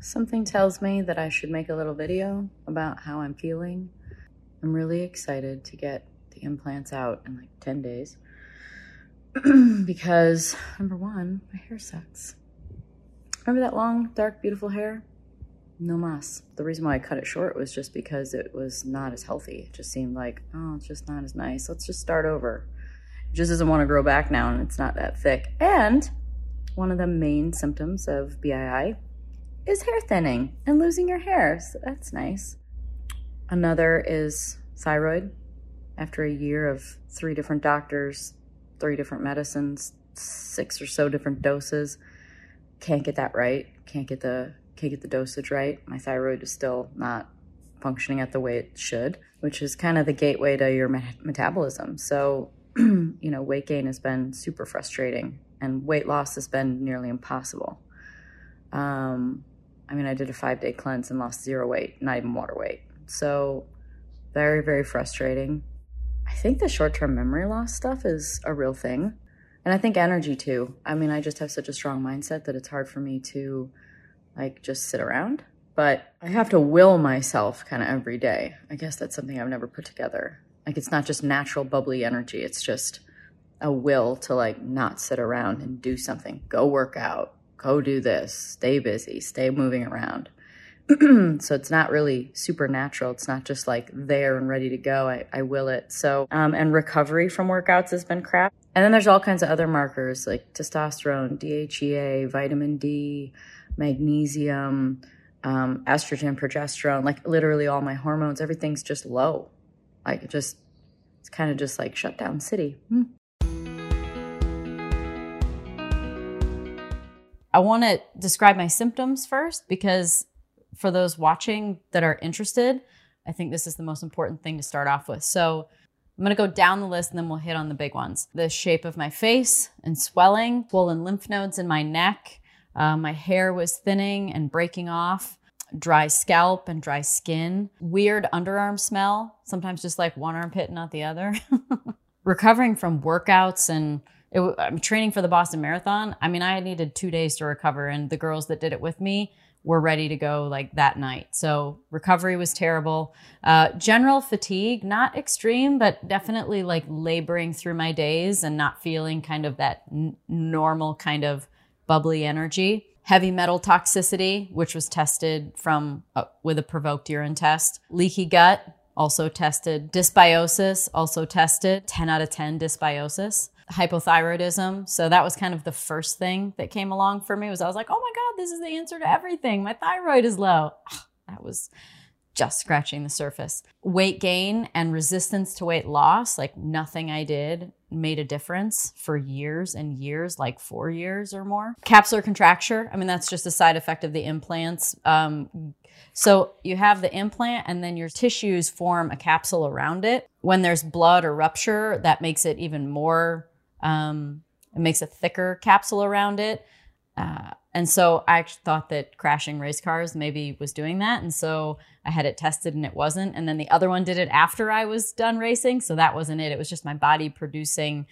Something tells me that I should make a little video about how I'm feeling. I'm really excited to get the implants out in like 10 days because, number one, my hair sucks. Remember that long, dark, beautiful hair? No mas. The reason why I cut it short was just because it was not as healthy. It just seemed like, oh, it's just not as nice. Let's just start over. It just doesn't want to grow back now and it's not that thick. And one of the main symptoms of BII is hair thinning and losing your hair. So that's nice. Another is thyroid. After a year of three different doctors, three different medicines, six or so different doses, can't get that right. Can't get the can't get the dosage right. My thyroid is still not functioning at the way it should, which is kind of the gateway to your metabolism. So, you know, weight gain has been super frustrating and weight loss has been nearly impossible. Um, I mean, I did a five day cleanse and lost zero weight, not even water weight. So, very, very frustrating. I think the short term memory loss stuff is a real thing. And I think energy too. I mean, I just have such a strong mindset that it's hard for me to like just sit around. But I have to will myself kind of every day. I guess that's something I've never put together. Like it's not just natural bubbly energy, it's just a will to like not sit around and do something. Go work out, go do this, stay busy, stay moving around. so it's not really supernatural. It's not just like there and ready to go. I, I will it. So, um, and recovery from workouts has been crap. And then there's all kinds of other markers like testosterone, DHEA, vitamin D, magnesium, um, estrogen, progesterone, like literally all my hormones, everything's just low. Like just, it's kind of just like shut down city. Hmm. I want to describe my symptoms first because for those watching that are interested, I think this is the most important thing to start off with. So I'm gonna go down the list and then we'll hit on the big ones. The shape of my face and swelling, swollen lymph nodes in my neck. Uh, my hair was thinning and breaking off, dry scalp and dry skin, weird underarm smell, sometimes just like one armpit, and not the other. Recovering from workouts and it, I'm training for the Boston Marathon. I mean, I needed two days to recover, and the girls that did it with me were ready to go like that night. So recovery was terrible. Uh, general fatigue, not extreme, but definitely like laboring through my days and not feeling kind of that n- normal kind of bubbly energy. Heavy metal toxicity, which was tested from uh, with a provoked urine test. Leaky gut, also tested. Dysbiosis, also tested. 10 out of 10 dysbiosis hypothyroidism. So that was kind of the first thing that came along for me was I was like, oh my God, this is the answer to everything. My thyroid is low. that was just scratching the surface. Weight gain and resistance to weight loss, like nothing I did made a difference for years and years, like four years or more. Capsular contracture, I mean, that's just a side effect of the implants. Um, so you have the implant and then your tissues form a capsule around it. When there's blood or rupture, that makes it even more um, it makes a thicker capsule around it. Uh, and so I thought that crashing race cars maybe was doing that. And so I had it tested and it wasn't. And then the other one did it after I was done racing. So that wasn't it. It was just my body producing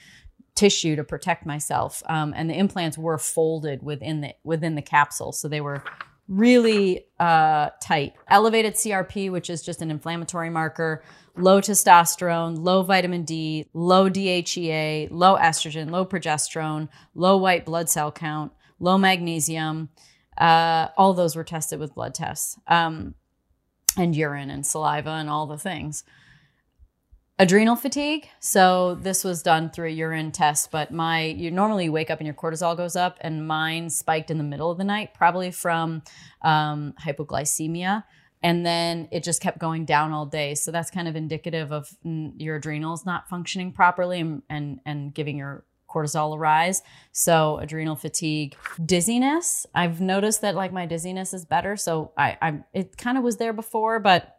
tissue to protect myself. Um, and the implants were folded within the within the capsule. So they were really uh, tight. Elevated CRP, which is just an inflammatory marker, low testosterone, low vitamin D, low DHEA, low estrogen, low progesterone, low white blood cell count, low magnesium. Uh, all those were tested with blood tests um, and urine and saliva and all the things. Adrenal fatigue. So this was done through a urine test, but my you normally wake up and your cortisol goes up, and mine spiked in the middle of the night, probably from um, hypoglycemia. And then it just kept going down all day. So that's kind of indicative of your adrenals not functioning properly and and, and giving your cortisol a rise. So adrenal fatigue dizziness. I've noticed that like my dizziness is better. So i i it kind of was there before but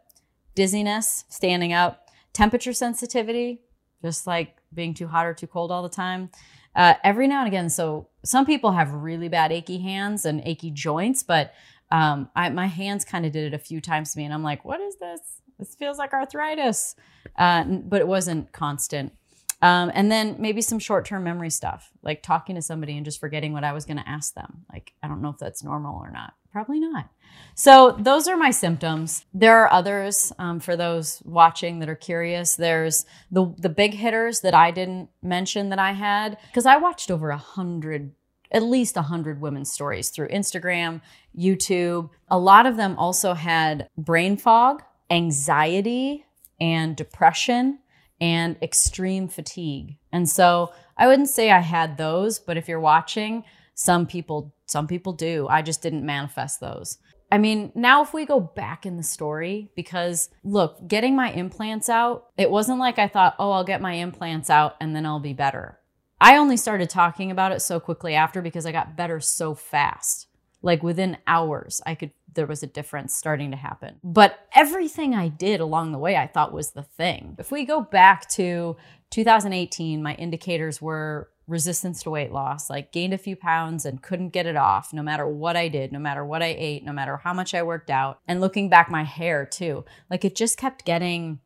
dizziness standing up temperature sensitivity just like being too hot or too cold all the time uh, every now and again so some people have really bad achy hands and achy joints but um, I, my hands kind of did it a few times to me, and I'm like, what is this? This feels like arthritis, uh, but it wasn't constant. Um, and then maybe some short term memory stuff, like talking to somebody and just forgetting what I was going to ask them. Like, I don't know if that's normal or not. Probably not. So, those are my symptoms. There are others um, for those watching that are curious. There's the, the big hitters that I didn't mention that I had, because I watched over a hundred at least 100 women's stories through Instagram, YouTube. A lot of them also had brain fog, anxiety, and depression and extreme fatigue. And so I wouldn't say I had those, but if you're watching, some people some people do. I just didn't manifest those. I mean, now if we go back in the story, because look, getting my implants out, it wasn't like I thought, oh, I'll get my implants out and then I'll be better. I only started talking about it so quickly after because I got better so fast. Like within hours, I could there was a difference starting to happen. But everything I did along the way I thought was the thing. If we go back to 2018, my indicators were resistance to weight loss, like gained a few pounds and couldn't get it off no matter what I did, no matter what I ate, no matter how much I worked out. And looking back, my hair too, like it just kept getting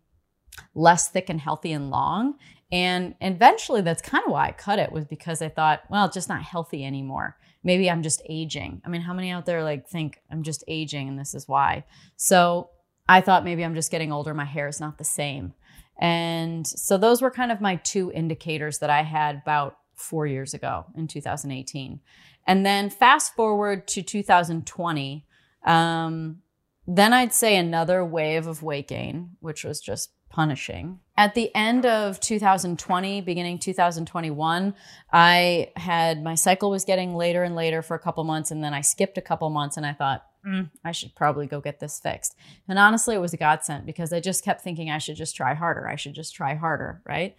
less thick and healthy and long. And eventually, that's kind of why I cut it, was because I thought, well, just not healthy anymore. Maybe I'm just aging. I mean, how many out there like think I'm just aging and this is why? So I thought maybe I'm just getting older. My hair is not the same. And so those were kind of my two indicators that I had about four years ago in 2018. And then fast forward to 2020, um, then I'd say another wave of weight gain, which was just punishing. At the end of 2020, beginning 2021, I had my cycle was getting later and later for a couple months, and then I skipped a couple months, and I thought, mm, I should probably go get this fixed. And honestly, it was a godsend because I just kept thinking I should just try harder. I should just try harder, right?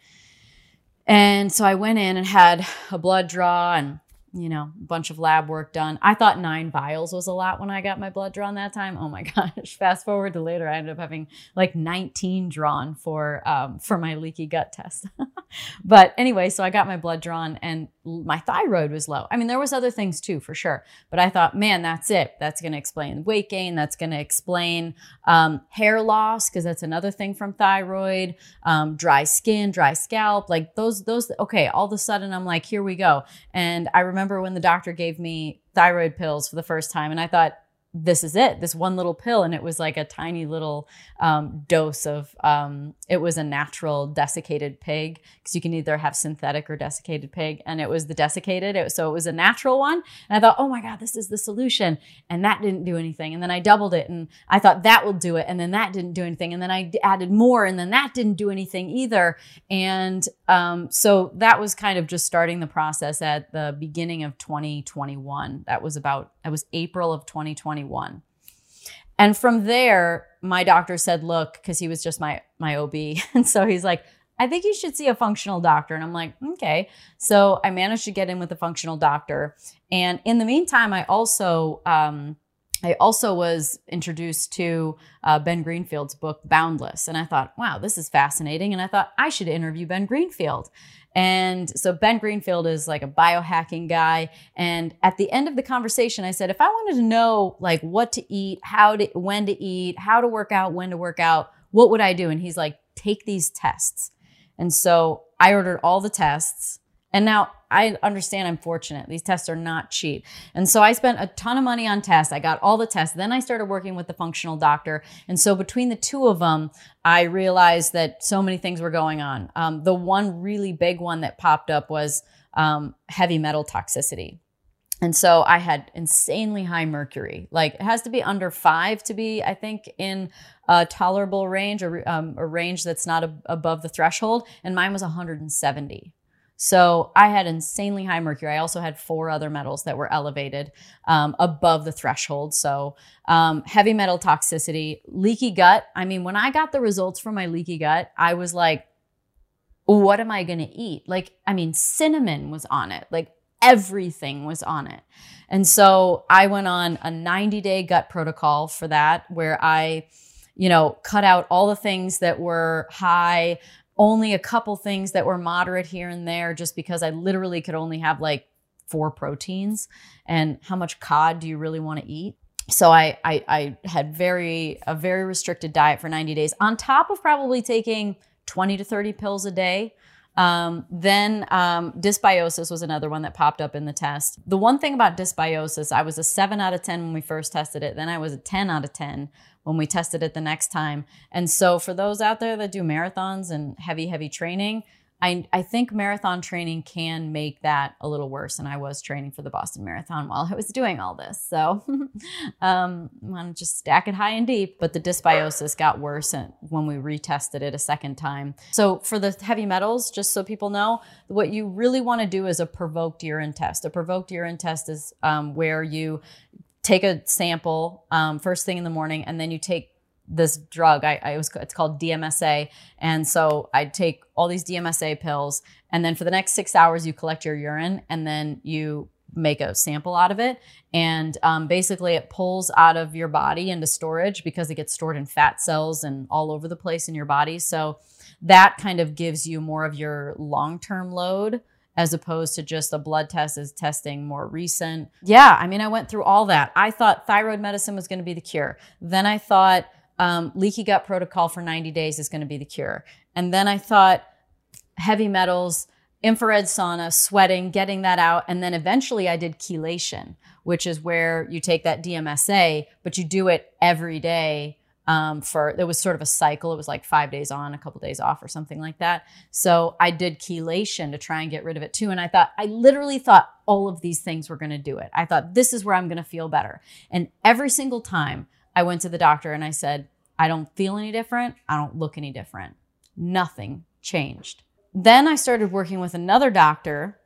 And so I went in and had a blood draw and you know, a bunch of lab work done. I thought nine vials was a lot when I got my blood drawn that time. Oh my gosh! Fast forward to later, I ended up having like 19 drawn for um, for my leaky gut test. but anyway, so I got my blood drawn, and my thyroid was low. I mean, there was other things too, for sure. But I thought, man, that's it. That's going to explain weight gain. That's going to explain um, hair loss because that's another thing from thyroid. Um, dry skin, dry scalp, like those. Those. Okay, all of a sudden, I'm like, here we go. And I remember remember when the doctor gave me thyroid pills for the first time, and I thought, this is it this one little pill and it was like a tiny little um, dose of um, it was a natural desiccated pig because you can either have synthetic or desiccated pig and it was the desiccated it, so it was a natural one and i thought oh my god this is the solution and that didn't do anything and then i doubled it and i thought that will do it and then that didn't do anything and then i added more and then that didn't do anything either and um, so that was kind of just starting the process at the beginning of 2021 that was about it was april of 2021 21. And from there, my doctor said, look, because he was just my my OB. And so he's like, I think you should see a functional doctor. And I'm like, okay. So I managed to get in with a functional doctor. And in the meantime, I also um, I also was introduced to uh, Ben Greenfield's book, Boundless. And I thought, wow, this is fascinating. And I thought I should interview Ben Greenfield. And so Ben Greenfield is like a biohacking guy. And at the end of the conversation, I said, if I wanted to know like what to eat, how to, when to eat, how to work out, when to work out, what would I do? And he's like, take these tests. And so I ordered all the tests. And now I understand I'm fortunate. These tests are not cheap. And so I spent a ton of money on tests. I got all the tests. Then I started working with the functional doctor. And so between the two of them, I realized that so many things were going on. Um, the one really big one that popped up was um, heavy metal toxicity. And so I had insanely high mercury. Like it has to be under five to be, I think, in a tolerable range or um, a range that's not above the threshold. And mine was 170. So I had insanely high mercury. I also had four other metals that were elevated um, above the threshold. So um, heavy metal toxicity, leaky gut. I mean, when I got the results from my leaky gut, I was like, what am I going to eat? Like, I mean, cinnamon was on it. Like, everything was on it. And so I went on a 90 day gut protocol for that, where I, you know, cut out all the things that were high only a couple things that were moderate here and there just because I literally could only have like four proteins. And how much cod do you really want to eat? So I, I, I had very a very restricted diet for 90 days on top of probably taking 20 to 30 pills a day. Um, then um, dysbiosis was another one that popped up in the test. The one thing about dysbiosis, I was a seven out of 10 when we first tested it. Then I was a 10 out of 10 when we tested it the next time. And so for those out there that do marathons and heavy, heavy training, I, I think marathon training can make that a little worse. And I was training for the Boston Marathon while I was doing all this. So um, want to just stack it high and deep. But the dysbiosis got worse when we retested it a second time. So for the heavy metals, just so people know, what you really want to do is a provoked urine test. A provoked urine test is um, where you take a sample um, first thing in the morning and then you take this drug. I, I was it's called DMSA, and so I'd take all these DMSA pills, and then for the next six hours you collect your urine, and then you make a sample out of it, and um, basically it pulls out of your body into storage because it gets stored in fat cells and all over the place in your body. So that kind of gives you more of your long term load as opposed to just a blood test is testing more recent. Yeah, I mean, I went through all that. I thought thyroid medicine was going to be the cure. Then I thought um, leaky gut protocol for 90 days is going to be the cure. And then I thought heavy metals, infrared sauna, sweating, getting that out. And then eventually I did chelation, which is where you take that DMSA, but you do it every day. Um, for there was sort of a cycle. It was like five days on, a couple days off, or something like that. So I did chelation to try and get rid of it too. And I thought, I literally thought all of these things were going to do it. I thought this is where I'm going to feel better. And every single time I went to the doctor and I said, I don't feel any different. I don't look any different. Nothing changed. Then I started working with another doctor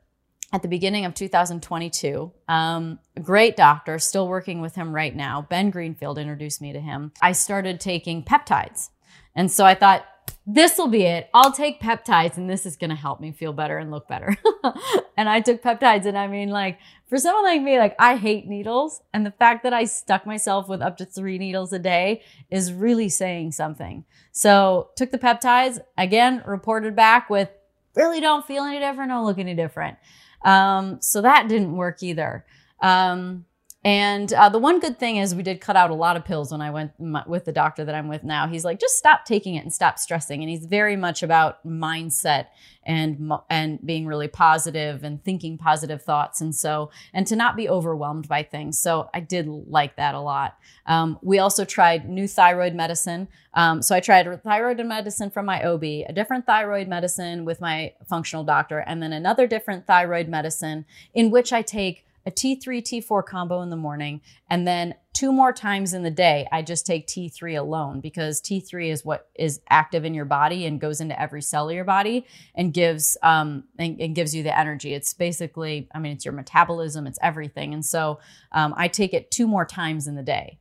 at the beginning of 2022. Um, great doctor, still working with him right now. Ben Greenfield introduced me to him. I started taking peptides. And so I thought, this will be it. I'll take peptides and this is going to help me feel better and look better. and I took peptides. And I mean, like, for someone like me, like, I hate needles. And the fact that I stuck myself with up to three needles a day is really saying something. So, took the peptides, again, reported back with really don't feel any different, don't look any different. Um, so that didn't work either. Um, and uh, the one good thing is we did cut out a lot of pills when I went with the doctor that I'm with now. He's like, just stop taking it and stop stressing. And he's very much about mindset and and being really positive and thinking positive thoughts. And so and to not be overwhelmed by things. So I did like that a lot. Um, we also tried new thyroid medicine. Um, so I tried thyroid medicine from my OB, a different thyroid medicine with my functional doctor, and then another different thyroid medicine in which I take a T3, T4 combo in the morning, and then two more times in the day, I just take T3 alone because T3 is what is active in your body and goes into every cell of your body and gives um, and, and gives you the energy. It's basically, I mean, it's your metabolism, it's everything. And so um, I take it two more times in the day,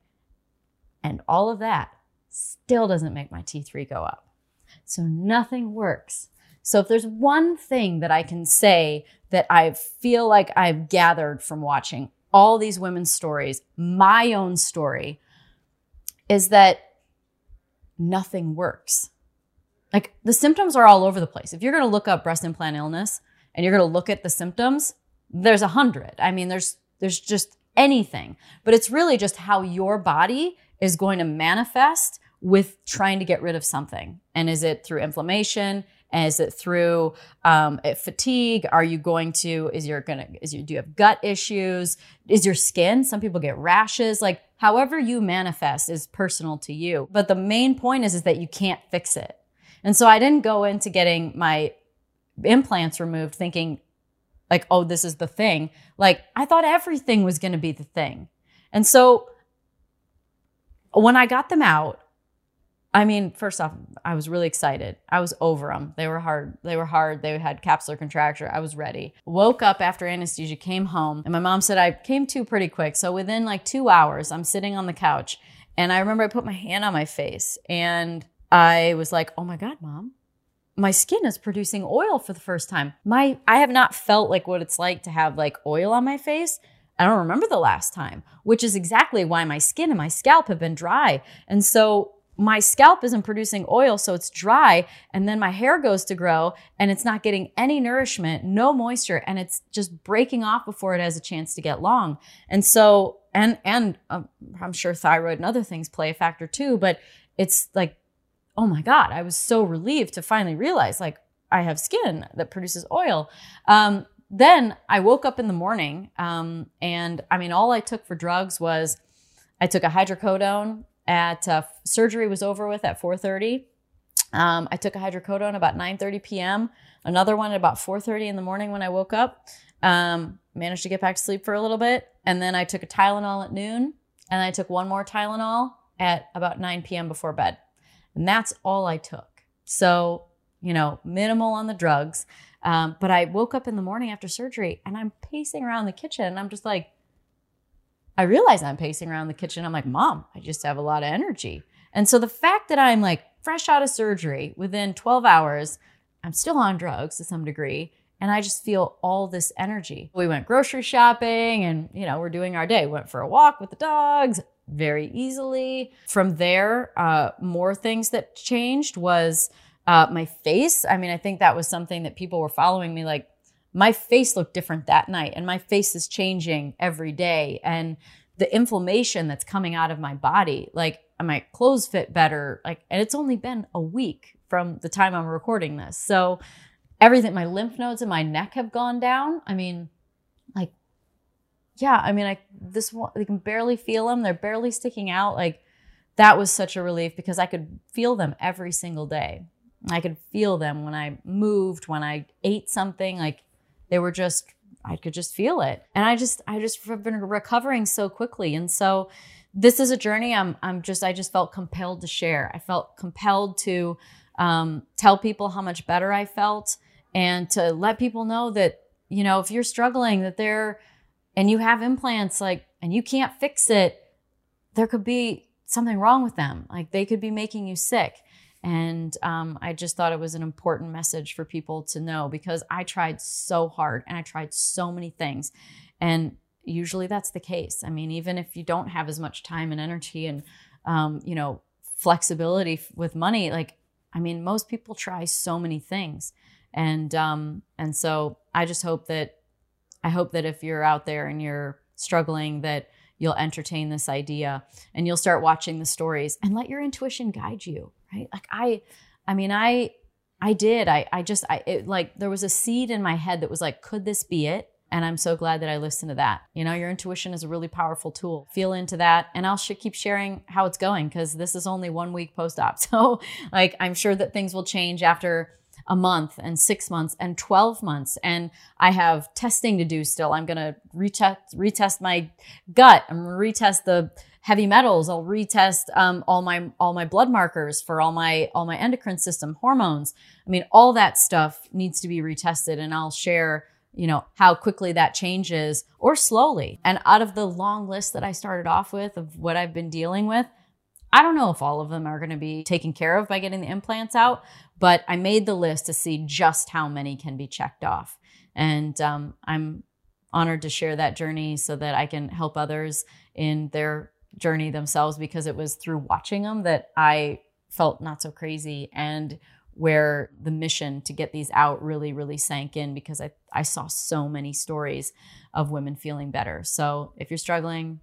and all of that still doesn't make my T3 go up. So nothing works. So if there's one thing that I can say that I feel like I've gathered from watching all these women's stories, my own story, is that nothing works. Like the symptoms are all over the place. If you're going to look up breast implant illness and you're going to look at the symptoms, there's a hundred. I mean, there's there's just anything, but it's really just how your body is going to manifest with trying to get rid of something. And is it through inflammation? Is it through um, fatigue? Are you going to? Is your gonna? Is your? Do you have gut issues? Is your skin? Some people get rashes. Like however you manifest is personal to you. But the main point is is that you can't fix it. And so I didn't go into getting my implants removed thinking like, oh, this is the thing. Like I thought everything was going to be the thing. And so when I got them out, I mean, first off, I was really excited. I was over them. They were hard. They were hard. They had capsular contracture. I was ready. Woke up after anesthesia, came home, and my mom said I came to pretty quick. So within like two hours, I'm sitting on the couch, and I remember I put my hand on my face, and I was like, "Oh my god, mom, my skin is producing oil for the first time. My I have not felt like what it's like to have like oil on my face." I don't remember the last time, which is exactly why my skin and my scalp have been dry. And so my scalp isn't producing oil, so it's dry. And then my hair goes to grow and it's not getting any nourishment, no moisture, and it's just breaking off before it has a chance to get long. And so, and, and um, I'm sure thyroid and other things play a factor too, but it's like, oh my God, I was so relieved to finally realize like, I have skin that produces oil. Um, then I woke up in the morning, um, and I mean, all I took for drugs was I took a hydrocodone at uh, surgery was over with at 4:30. Um, I took a hydrocodone about 9:30 p.m. Another one at about 4:30 in the morning when I woke up. Um, managed to get back to sleep for a little bit, and then I took a Tylenol at noon, and I took one more Tylenol at about 9 p.m. before bed, and that's all I took. So you know, minimal on the drugs. Um, but I woke up in the morning after surgery, and I'm pacing around the kitchen, and I'm just like, I realize I'm pacing around the kitchen. I'm like, Mom, I just have a lot of energy. And so the fact that I'm like fresh out of surgery within 12 hours, I'm still on drugs to some degree. And I just feel all this energy. We went grocery shopping and, you know, we're doing our day. Went for a walk with the dogs very easily. From there, uh, more things that changed was uh, my face. I mean, I think that was something that people were following me like, my face looked different that night and my face is changing every day. And the inflammation that's coming out of my body like my clothes fit better like and it's only been a week from the time i'm recording this. So everything my lymph nodes in my neck have gone down. I mean like yeah i mean i this one you can barely feel them. They're barely sticking out. Like that was such a relief because i could feel them every single day. I could feel them when i moved when i ate something. Like they were just, I could just feel it. And I just, I just have been recovering so quickly. And so this is a journey I'm, I'm just, I just felt compelled to share. I felt compelled to um, tell people how much better I felt and to let people know that, you know, if you're struggling, that they're, and you have implants, like, and you can't fix it, there could be something wrong with them. Like they could be making you sick. And um, I just thought it was an important message for people to know because I tried so hard and I tried so many things. And usually that's the case. I mean, even if you don't have as much time and energy and, um, you know, flexibility with money, like, I mean, most people try so many things. And, um, and so I just hope that, I hope that if you're out there and you're struggling, that you'll entertain this idea and you'll start watching the stories and let your intuition guide you right like i i mean i i did i i just i it, like there was a seed in my head that was like could this be it and i'm so glad that i listened to that you know your intuition is a really powerful tool feel into that and i'll sh- keep sharing how it's going because this is only one week post-op so like i'm sure that things will change after a month and six months and 12 months. And I have testing to do still. I'm going to retest, retest my gut. I'm retest the heavy metals. I'll retest um, all my all my blood markers for all my all my endocrine system hormones. I mean, all that stuff needs to be retested, and I'll share you know how quickly that changes or slowly. And out of the long list that I started off with of what I've been dealing with, I don't know if all of them are going to be taken care of by getting the implants out, but I made the list to see just how many can be checked off. And um, I'm honored to share that journey so that I can help others in their journey themselves because it was through watching them that I felt not so crazy and where the mission to get these out really, really sank in because I, I saw so many stories of women feeling better. So if you're struggling,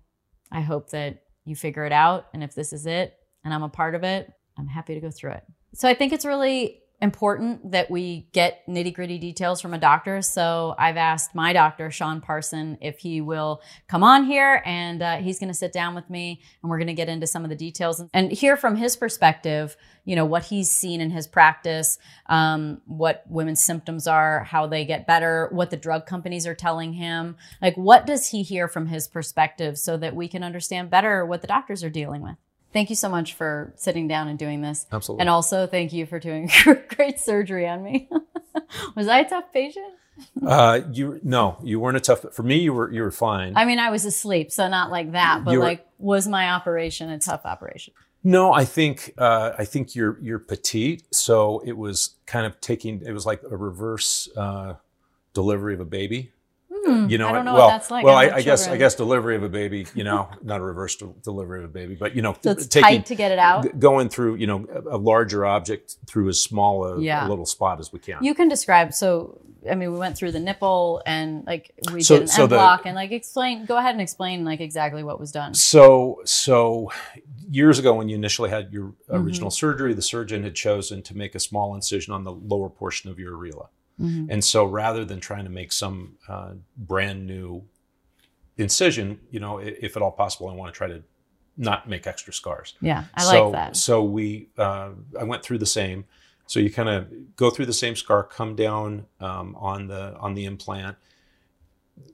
I hope that you figure it out. And if this is it and I'm a part of it, I'm happy to go through it. So I think it's really important that we get nitty gritty details from a doctor. So I've asked my doctor, Sean Parson, if he will come on here and uh, he's going to sit down with me and we're going to get into some of the details and hear from his perspective, you know, what he's seen in his practice, um, what women's symptoms are, how they get better, what the drug companies are telling him. Like, what does he hear from his perspective so that we can understand better what the doctors are dealing with? Thank you so much for sitting down and doing this. Absolutely. And also, thank you for doing great surgery on me. was I a tough patient? uh, you no, you weren't a tough. For me, you were you were fine. I mean, I was asleep, so not like that, but were, like, was my operation a tough operation? No, I think uh, I think you're you're petite, so it was kind of taking. It was like a reverse uh, delivery of a baby. Hmm, you know, I don't know well, what that's like. well, I I, don't I have guess I guess delivery of a baby, you know, not a reverse del- delivery of a baby, but you know, So it's taking tight to get it out. g- going through, you know, a a larger object through as small a, Yeah. a little spot as we can. You can describe. So, I mean, we went through the nipple and like we So- did an so block and like explain. Go ahead and explain like exactly what was done. So, so years ago, when you initially had your Mm-hmm. original surgery, the surgeon had chosen to make a small incision on the lower portion of your areola. Mhm. And so, rather than trying to make some uh, brand new incision, you know, if at all possible, I want to try to not make extra scars. Yeah, I so, like that. So we, uh, I went through the same. So you kind of go through the same scar, come down um, on the on the implant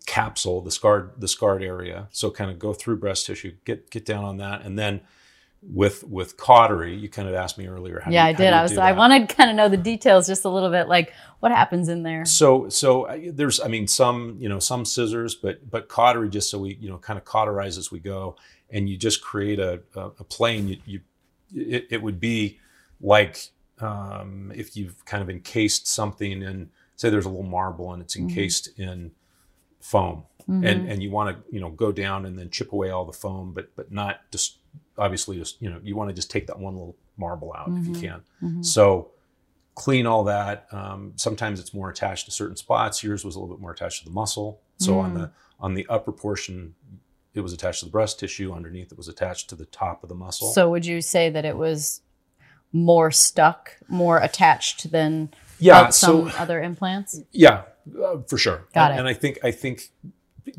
capsule, the scarred the scarred area. So kind of go through breast tissue, get get down on that, and then with with cautery, you kind of asked me earlier. How yeah, you- I did. I was. I wanted to kind of know the details just a little bit, like what happens in there. So so uh, there's I mean some you know some scissors, but but cautery just so we you know kind of cauterize as we go, and you just create a a, a plane. You, you it, it would be like um, if you've kind of encased something in say there's a little marble and it's Mm-hmm. encased in foam, Mhm. and and you want to you know go down and then chip away all the foam, but but not just obviously just you know you want to just take that one little marble out if you Mhm. can. Mhm. So clean all that. Um, sometimes it's more attached to certain spots. Yours was a little bit more attached to the muscle. So on Mm. the on the upper portion, it was attached to the breast tissue. Underneath, it was attached to the top of the muscle. So would you say that it was more stuck, more attached than yeah, uh, some so other implants? yeah, uh, for sure. Got and, it. And I think I think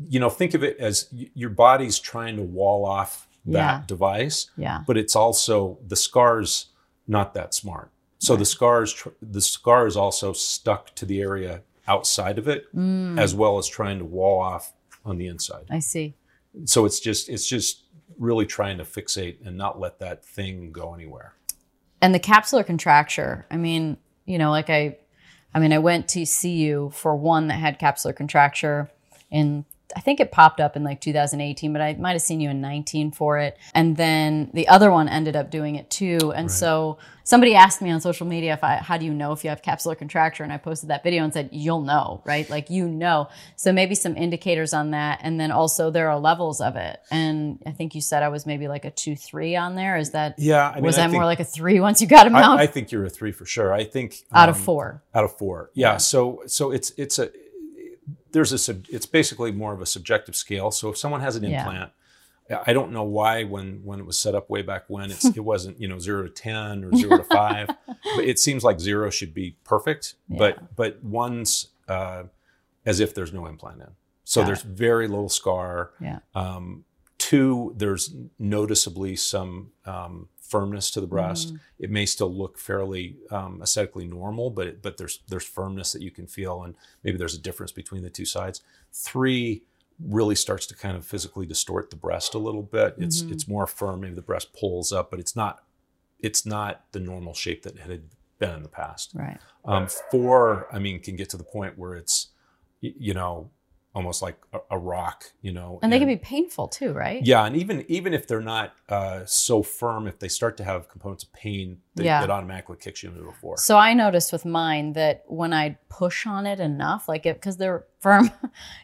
you know think of it as y- your body's trying to wall off that Yeah. device, Yeah. but it's also the scars not that smart. So the scars tr- the scar is also stuck to the area outside of it Mm, as well as trying to wall off on the inside. I see. So it's just it's just really trying to fixate and not let that thing go anywhere. And the capsular contracture, I mean, you know, like I, I mean, I went to see you for one that had capsular contracture in, I think it popped up in like 2018, but I might have seen you in 19 for it. And then the other one ended up doing it too. And so somebody asked me on social media if I, how do you know if you have capsular contracture? And I posted that video and said, you'll know, right? Like, you know. So maybe some indicators on that. And then also there are levels of it. And I think you said I was maybe like a two, three on there. Is that, Yeah, I mean, was I that more like a three once you got him out? I, think you're a three for sure. I think out of um, four. Out of four, yeah. So so it's it's a there's a sub, it's basically more of a subjective scale. So if someone has an Yeah. implant, I don't know why when when it was set up way back when it's it wasn't you know zero to ten or zero to five, but it seems like zero should be perfect. Yeah. But but one's uh, as if there's no implant in. So Got there's very little scar. Yeah. Um, two, there's noticeably some um, firmness to the breast. Mm. It may still look fairly um, aesthetically normal, but it, but there's there's firmness that you can feel, and maybe there's a difference between the two sides. Three really starts to kind of physically distort the breast a little bit. It's Mhm. it's more firm. Maybe the breast pulls up, but it's not it's not the normal shape that it had been in the past. Right. Um, four, I mean, can get to the point where it's, you know, almost like a, a rock, you know. And they can be painful too, right? Yeah, and even even if they're not uh, so firm, if they start to have components of pain, they, Yeah. it automatically kicks you into a four. So I noticed with mine that when I push on it enough, like it because they're firm,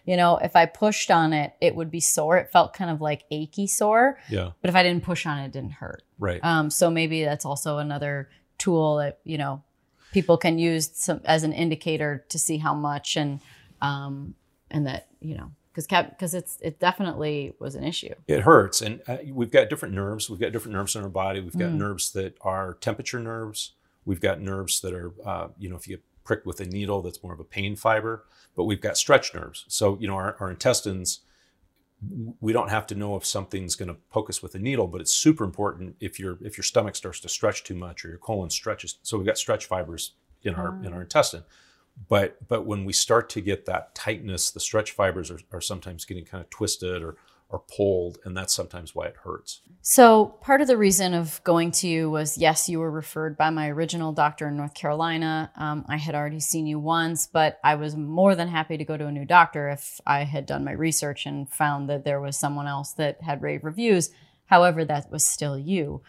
you know, if I pushed on it, it would be sore. It felt kind of like achy sore. Yeah, But if I didn't push on it, it didn't hurt. right. Um, so maybe that's also another tool that you know people can use some, as an indicator to see how much and um, and that you know because because it's it definitely was an issue. it hurts, and uh, we've got different nerves. We've got different nerves in our body. We've got Mm. nerves that are temperature nerves. We've got nerves that are, uh, you know, if you get pricked with a needle, that's more of a pain fiber. But we've got stretch nerves. So you know, our, our intestines. We don't have to know if something's going to poke us with a needle, but it's super important if your if your stomach starts to stretch too much or your colon stretches. So we've got stretch fibers in our in Ah. our intestine. But but when we start to get that tightness, the stretch fibers are, are sometimes getting kind of twisted or or pulled, and that's sometimes why it hurts. So part of the reason of going to you was yes, you were referred by my original doctor in North Carolina. Um, I had already seen you once, but I was more than happy to go to a new doctor if I had done my research and found that there was someone else that had rave reviews. However, that was still you.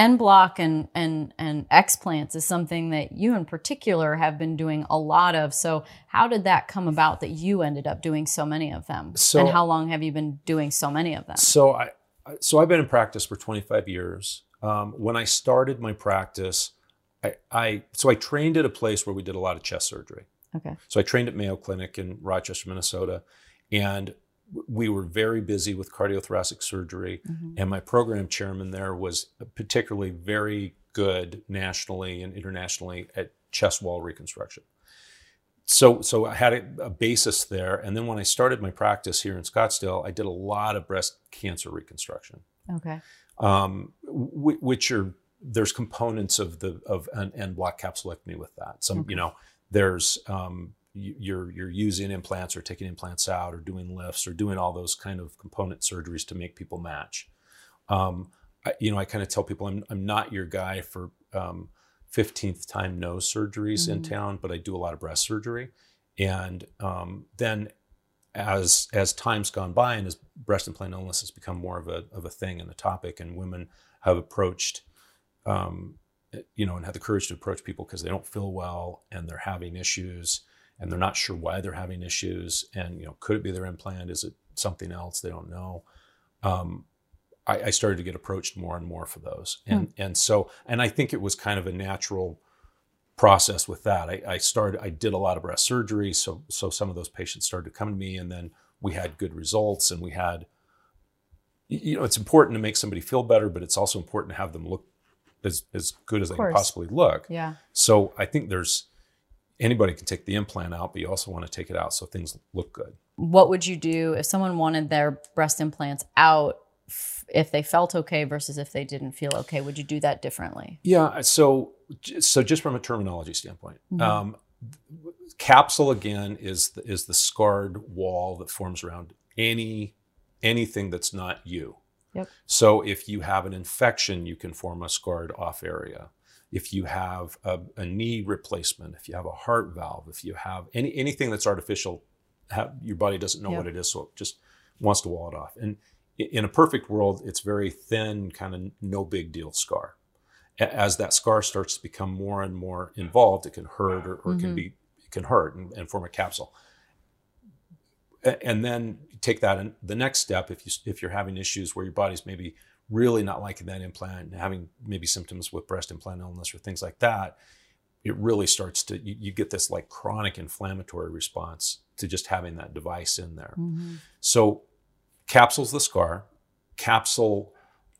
N block and and and explants is something that you in particular have been doing a lot of. So how did that come about that you ended up doing so many of them? So- and how long have you been doing so many of them? So I, so I've been in practice for 25 years. Um, when I started my practice, I, I so I trained at a place where we did a lot of chest surgery. Okay. So I trained at Mayo Clinic in Rochester, Minnesota, and we were very busy with cardiothoracic surgery. Mhm. And my program chairman there was particularly very good nationally and internationally at chest wall reconstruction. So, so I had a, a basis there. And then when I started my practice here in Scottsdale, I did a lot of breast cancer reconstruction, Okay. um, w- which are there's components of the of an en bloc capsulectomy with that. Some, Okay. you know, there's um, you're you're using implants or taking implants out or doing lifts or doing all those kind of component surgeries to make people match. Um, I, you know, I kind of tell people I'm I'm not your guy for um, 15th time nose surgeries in Mhm. town, but I do a lot of breast surgery. And um, then as as time's gone by and as breast implant illness has become more of a of a thing and a topic, and women have approached, um, you know, and had the courage to approach people because they don't feel well and they're having issues and they're not sure why they're having issues, and you know, could it be their implant? Is it something else? They don't know. Um, I, I started to get approached more and more for those, and and so and I think it was kind of a natural process with that. I, I started, I did a lot of breast surgery, so so some of those patients started to come to me, and then we had good results, and we had, you know, it's important to make somebody feel better, but it's also important to have them look as as good as they can possibly look. Yeah. So I think there's anybody can take the implant out, but you also want to take it out so things look good. What would you do if someone wanted their breast implants out f- if they felt okay versus if they didn't feel okay? Would you do that differently? Yeah. So, so just from a terminology standpoint, Mhm. um, capsule again is the, is the scarred wall that forms around any anything that's not you. Yep. So if you have an infection, you can form a scarred off area. If you have a, a knee replacement, if you have a heart valve, if you have any anything that's artificial, ha your body doesn't know Yep. what it is, so it just wants to wall it off. And in a perfect world, it's very thin, kind of no big deal scar as that scar starts to become more and more involved, it can hurt or, or it can mm-hmm. be it can hurt and, and form a capsule. And then take that and the next step if you if you're having issues where your body's maybe really not liking that implant and having maybe symptoms with breast implant illness or things like that, it really starts to you, you get this like chronic inflammatory response to just having that device in there. Mm-hmm. So, capsule's the scar. Capsule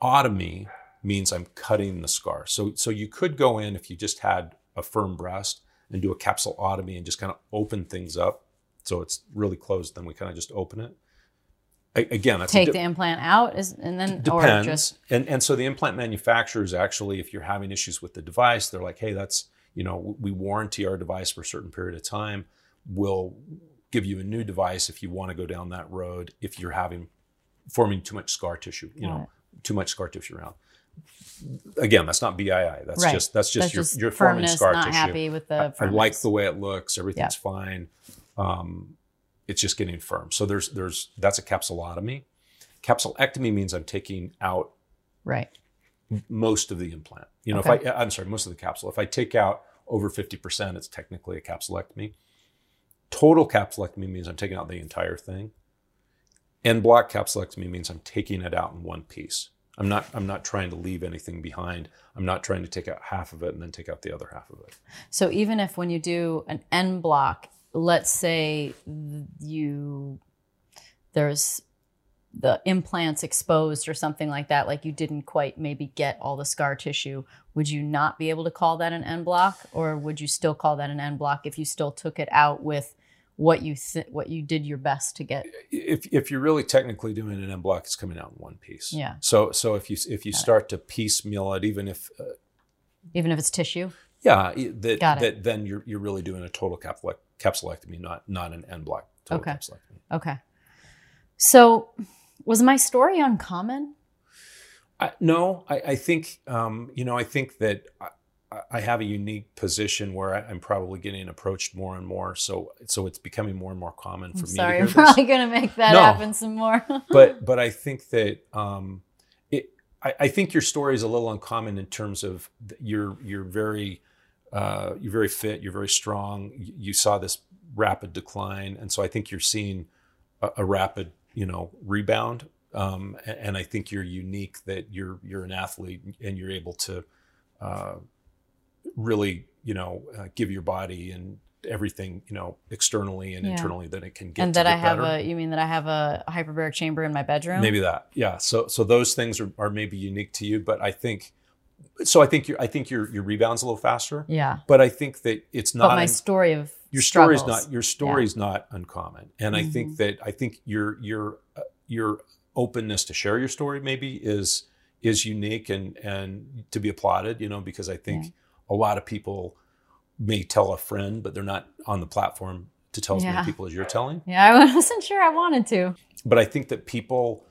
otomy means I'm cutting the scar. So, so you could go in if you just had a firm breast and do a capsulotomy and just kind of open things up. So it's really closed. Then we kind of just open it. Again, that's a Take di- the implant out is, and then or depends. just and and so the implant manufacturers actually, if you're having issues with the device, they're like, hey, that's you know, we warranty our device for a certain period of time. We'll give you a new device if you want to go down that road. If you're having forming too much scar tissue, you know, too much scar tissue around. Again, that's not BII. That's Right. just that's just that's your just your forming scar Not tissue. happy with the. I, I like the way it looks. Everything's fine. Um, it's just getting firm. So there's there's that's a capsulotomy. Capsulectomy means I'm taking out right. most of the implant. You know, Okay. if I I'm sorry, most of the capsule. If I take out over 50%, it's technically a capsulectomy. Total capsulectomy means I'm taking out the entire thing. En bloc capsulectomy means I'm taking it out in one piece. I'm not I'm not trying to leave anything behind. I'm not trying to take out half of it and then take out the other half of it. So even if when you do an en bloc, let's say you there's the implants exposed or something like that, like you didn't quite maybe get all the scar tissue, would you not be able to call that an en bloc, or would you still call that an en bloc if you still took it out with what you th- what you did your best to get? If if you're really technically doing an en bloc, it's coming out in one piece. Yeah. So so if you if you Got it. start to piecemeal it, even if uh, Even if it's tissue. yeah, that Got it. that then you're you're really doing a total capsule capsulectomy, not not an en bloc total Okay. capsulectomy. Okay. So was my story uncommon? I, no, I, I think um, you know I think that I, I have a unique position where I, I'm probably getting approached more and more. So so it's becoming more and more common for I'm me sorry, to I'm probably gonna make that No. happen some more. but but I think that um, it I, I think your story is a little uncommon in terms of you're you're very uh, you're very fit, you're very strong. You, saw this rapid decline, and so I think you're seeing a, a rapid you know rebound. Um, and, and I think you're unique that you're you're an athlete and you're able to uh, really you know uh, give your body and everything you know externally and Yeah. internally that it can get and that I have better. a, you mean that I have a hyperbaric chamber in my bedroom? maybe that yeah so so those things are, are maybe unique to you but i think so i think your i think your your rebounds a little faster Yeah. but i think that it's not. But my un- story of your story is not your story is not uncommon and i Mm-hmm. think that i think your your uh, your openness to share your story maybe is is unique and and to be applauded you know because i think Yeah. a lot of people may tell a friend but they're not on the platform to tell as Yeah. many people as you're telling Yeah, I wasn't sure I wanted to. but I think that people,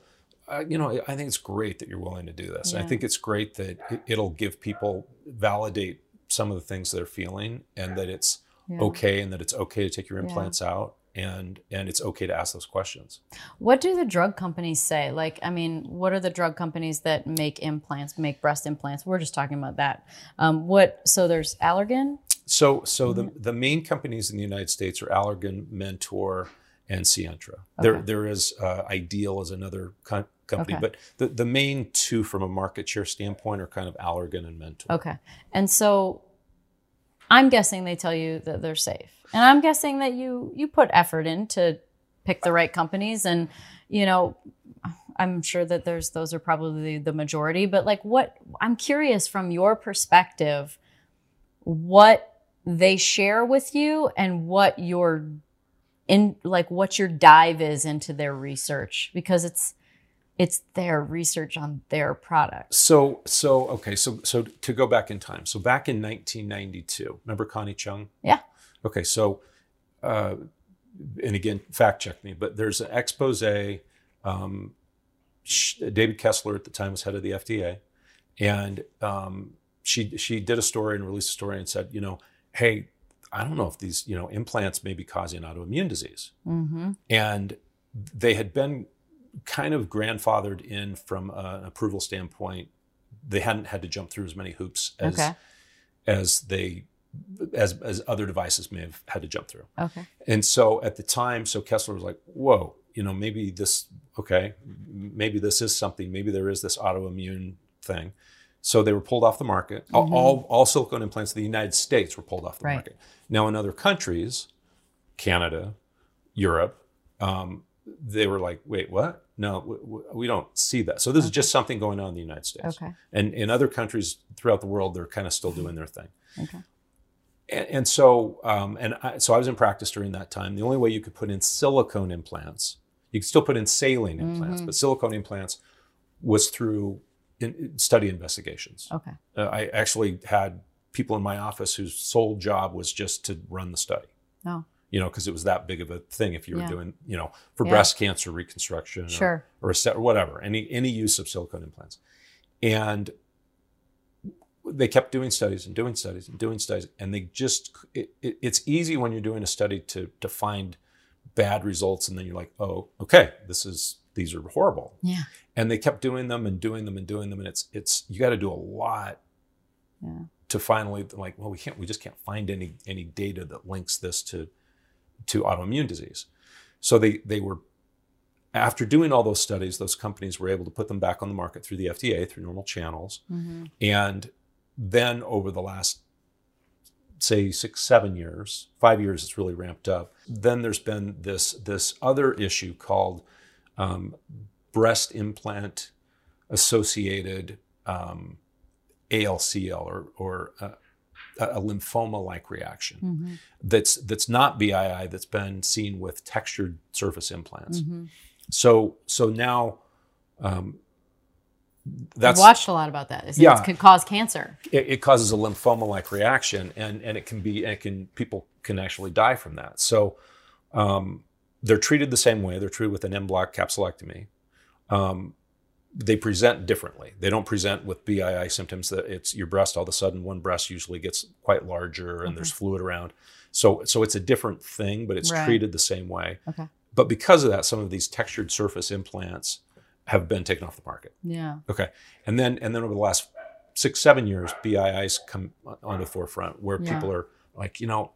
uh, you know, I think it's great that you're willing to do this. I think it's great that it- it'll give people validate some of the things they're feeling, and that it's Yeah. okay, and that it's okay to take your Yeah. implants out, and and it's okay to ask those questions. What do the drug companies say? Like, I mean, what are the drug companies that make implants, make breast implants? We're just talking about that. Um, what? So there's Allergan. So, so the Mm-hmm. the main companies in the United States are Allergan, Mentor, and Sientra. There there is uh, Ideal as another co- company, Okay. but the the main two from a market share standpoint are kind of Allergan and Mentor. Okay, and so I'm guessing they tell you that they're safe, and I'm guessing that you you put effort in to pick the right companies, and you know. I'm sure that there's those are probably the majority, but like what I'm curious from your perspective, what they share with you and what your in like what your dive is into their research because it's it's their research on their product. So, so okay, so so to go back in time, so back in 1992, remember Connie Chung? Yeah. Okay, so, uh, and again, fact check me, but there's an expose. Um, David Kessler at the time was head of the FDA, and um, she she did a story and released a story and said, you know, hey, I don't know if these you know implants may be causing autoimmune disease Mm-hmm. and they had been kind of grandfathered in from an approval standpoint. They hadn't had to jump through as many hoops as Okay. as they as as other devices may have had to jump through. Okay. And so at the time, so Kessler was like, "Whoa, you know, maybe this okay, maybe this is something. Maybe there is this autoimmune thing." So they were pulled off the market. All- Mhm. All, all silicone implants in the United States were pulled off the Right. market. Now in other countries, Canada, Europe, um, they were like, "Wait, what? No, we don't see that." So this is just something going on in the United States. Okay. And in other countries throughout the world, they're kind of still doing their thing Okay. and, and so um, and I, so I was in practice during that time. The only way you could put in silicone implants, you could still put in saline implants, Mhm. but silicone implants was through in, study investigations. Okay. Uh, I actually had people in my office whose sole job was just to run the study. Oh. You know, because it was that big of a thing. If you were Yeah. doing, you know, for Yeah. breast cancer reconstruction, or- Sure. or a set or whatever, any any use of silicone implants. And they kept doing studies and doing studies and doing studies, and they just it, it, it's easy when you're doing a study to to find bad results, and then you're like, oh, okay, this is these are horrible. Yeah. And they kept doing them and doing them and doing them, and it's it's you got to do a lot Yeah. to finally like, well, we can't we just can't find any any data that links this to to autoimmune disease. So they they were after doing all those studies, those companies were able to put them back on the market through the FDA through normal channels. Mm-hmm. And then over the last, say, six, seven years, five years, it's really ramped up. Then there's been this this other issue called um, breast implant associated um, ALCL or or uh, a lymphoma like reaction Mm-hmm. that's that's not BII that's been seen with textured surface implants. Mm-hmm. So so now um, I've watched a lot about that. It's- Yeah. It could cause cancer. it, it causes a lymphoma-like reaction, and and it can be it can people can actually die from that. So um, they're treated the same way. They're treated with an en bloc capsulectomy. Um, they present differently. They don't present with BII symptoms. That it's your breast all of a sudden one breast usually gets quite larger and there's mm-hmm. fluid around. So so it's a different thing, but it's Right. treated the same way. Okay. But because of that, some of these textured surface implants have been taken off the market. Yeah. Okay, and then and then over the last six seven years, BIIs come on the forefront where Yeah. people are like, you know,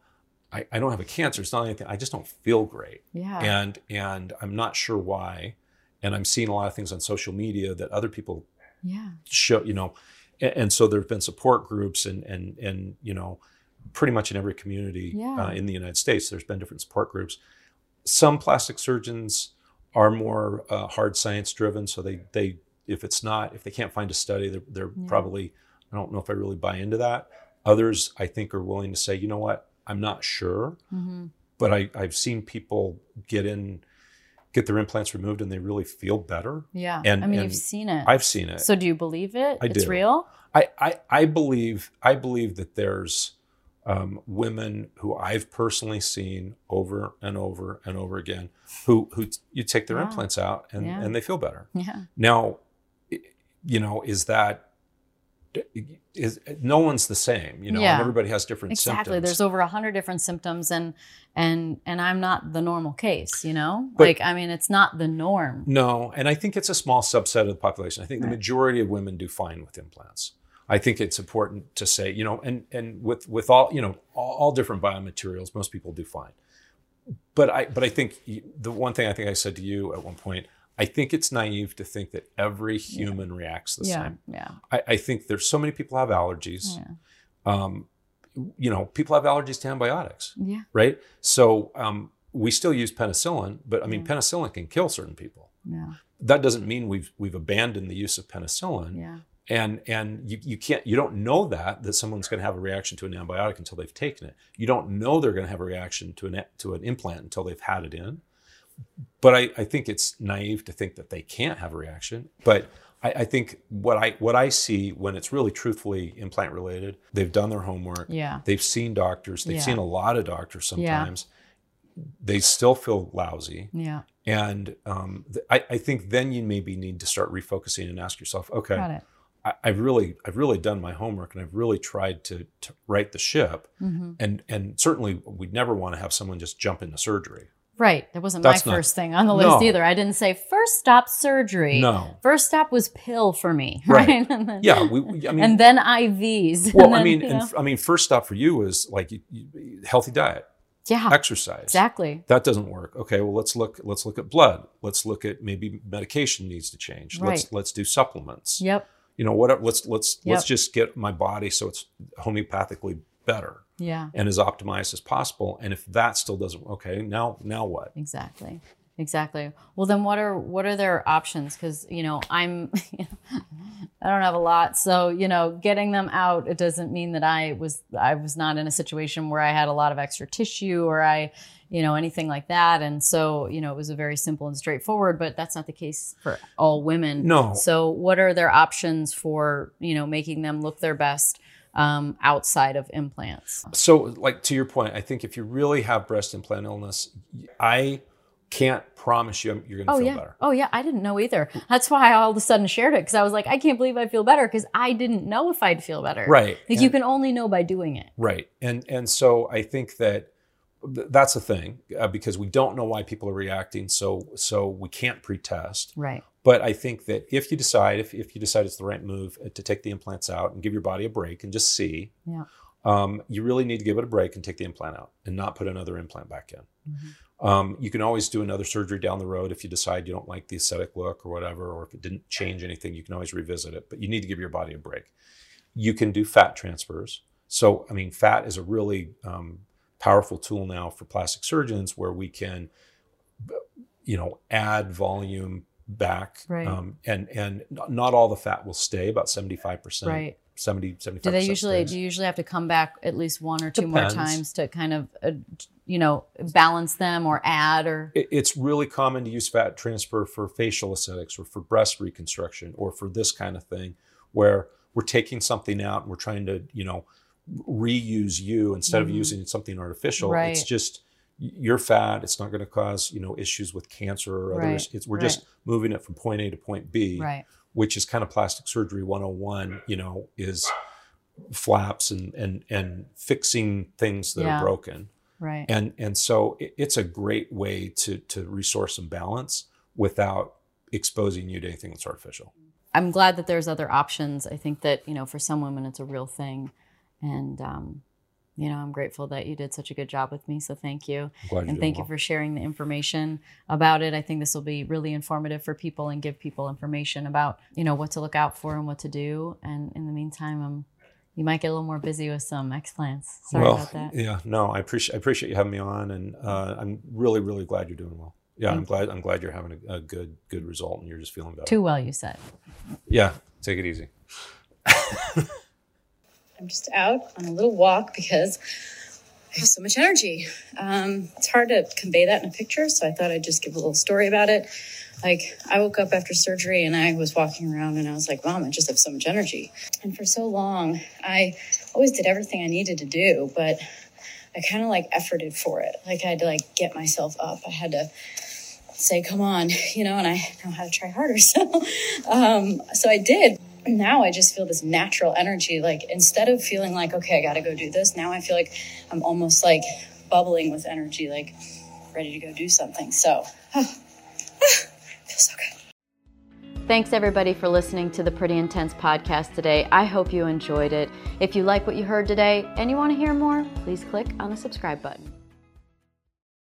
I, I don't have a cancer. It's not anything. I just don't feel great, Yeah. and and I'm not sure why. And I'm seeing a lot of things on social media that other people yeah. show you know and, and so there've been support groups and and and you know pretty much in every community Yeah. uh, in the united states there's been different support groups some plastic surgeons are more uh, hard science driven so they they if it's not if they can't find a study they're, they're Yeah. probably i don't know if i really buy into that others i think are willing to say you know what i'm not sure Mm-hmm. but I, i've seen people get in get their implants removed and they really feel better Yeah. And- I mean, and you've seen it. i've seen it so do you believe it? I it's do. real? I, I, I believe I believe that there's um, women who I've personally seen over and over and over again who who t- you take their Yeah. implants out and, Yeah. and they feel better. Yeah. Now, you know, is that is no one's the same, you know, Yeah. and everybody has different Exactly. symptoms. There's over a hundred different symptoms and and and I'm not the normal case, you know? But- like I mean it's not the norm. No, and I think it's a small subset of the population. I think the majority of women do fine with implants. I think it's important to say, you know, and and with with all you know all, all different biomaterials, most people do fine. But I but I think the one thing I think I said to you at one point, I think it's naive to think that every human reacts the yeah. same. Yeah. I, I think there's so many people have allergies. Yeah. Um, you know, people have allergies to antibiotics Yeah. right? So um, we still use penicillin, but I mean, Yeah. penicillin can kill certain people. Yeah. That doesn't mean we've we've abandoned the use of penicillin, Yeah. and and you, you can't you don't know that that someone's going to have a reaction to an antibiotic until they've taken it. You don't know they're going to have a reaction to an to an implant until they've had it in. But I, I think it's naive to think that they can't have a reaction. But I, I think what I what I see when it's really truthfully implant related, they've done their homework. Yeah. They've seen doctors. They've Yeah. seen a lot of doctors Yeah. sometimes. They still feel lousy. Yeah. And um, th- I, I think then you maybe need to start refocusing and ask yourself, okay, Got it. I, I've really, I've really done my homework and I've really tried to, to right the ship. hmm And and certainly we'd never want to have someone just jump into surgery. Right. That wasn't That's my not- first thing on the No. list either. I didn't say first stop surgery. No. First stop was pill for me. Right. Right. And then, Yeah. We, I mean, and then IVs. well, and I mean, you and know. I mean, first stop for you is like you, you, healthy diet, yeah, exercise. exactly. That doesn't work. Okay, well let's look let's look at blood. Let's look at maybe medication needs to change. Right. Let's let's do supplements. Yep. You know, what let's let's let's just get my body so it's homeopathically better Yeah. and as optimized as possible. And if that still doesn't okay, now now what? Exactly. Exactly. Well, then what are what are their options? Because you know I'm, I don't have a lot, so you know getting them out it doesn't mean that I was I was not in a situation where I had a lot of extra tissue or I, you know, anything like that. And so you know it was a very simple and straightforward. But that's not the case for all women. No. So what are their options for you know making them look their best um, outside of implants? So, like to your point, I think if you really have breast implant illness, I can't promise you you're going to Oh feel yeah. better. Oh yeah. I didn't know either. That's why I all of a sudden shared it because I was like, I can't believe I feel better because I didn't know if I'd feel better. Right. Like you can only know by doing it. Right. And and so I think that th- that's a thing uh, because we don't know why people are reacting. So so we can't pretest. Right. But I think that if you decide if, if you decide it's the right move uh, to take the implants out and give your body a break and just see, Yeah. um, you really need to give it a break and take the implant out and not put another implant back in. Um, you can always do another surgery down the road if you decide you don't like the aesthetic look or whatever, or if it didn't change anything, you can always revisit it. But you need to give your body a break. You can do fat transfers. So, I mean, fat is a really um, powerful tool now for plastic surgeons where we can, you know, add volume back. Right. Um, and and not all the fat will stay, about 75%. Right. 70, 75 Do they usually do you usually have to come back at least one or two more times to kind of uh, you know balance them or add or It- it's really common to use fat transfer for facial aesthetics or for breast reconstruction or for this kind of thing where we're taking something out and we're trying to you know reuse you instead of Mhm. using something artificial Right. it's just you're fat it's not going to cause you know issues with cancer or Right, others it's, we're just moving it from point a to point b right. which is kind of plastic surgery 101 you know is flaps and and and fixing things that Yeah. are broken Right. and and so it, it's a great way to to resource some balance without exposing you to anything that's artificial. I'm glad that there's other options. I think that, you know, for some women it's a real thing. And, um, you know, I'm grateful that you did such a good job with me. So thank you. I'm And thank you well. for sharing the information about it. I think this will be really informative for people and give people information about, you know, what to look out for and what to do. And in the meantime, um, you might get a little more busy with some explants. Sorry well, about that. yeah, no, I appreciate I appreciate you having me on, and uh, I'm really really glad you're doing well. Yeah, I'm glad I'm glad you're having a, a good good result, and you're just feeling better. Too well, you said. Yeah, take it easy. I'm just out on a little walk because I have so much energy. Um, it's hard to convey that in a picture, so I thought I'd just give a little story about it. Like, I woke up after surgery and I was walking around and I was like, Mom, I just have so much energy. And for so long, I always did everything I needed to do, but I kind of like efforted for it. Like, I had to like get myself up. I had to say, come on, you know, and I know how to try harder. So, um, so I did. Now I just feel this natural energy. Like instead of feeling like, okay, I got to go do this, now I feel like I'm almost like bubbling with energy, like ready to go do something. So, feels so good. Thanks everybody for listening to the Pretty Intense podcast today. I hope you enjoyed it. If you like what you heard today and you want to hear more, please click on the subscribe button.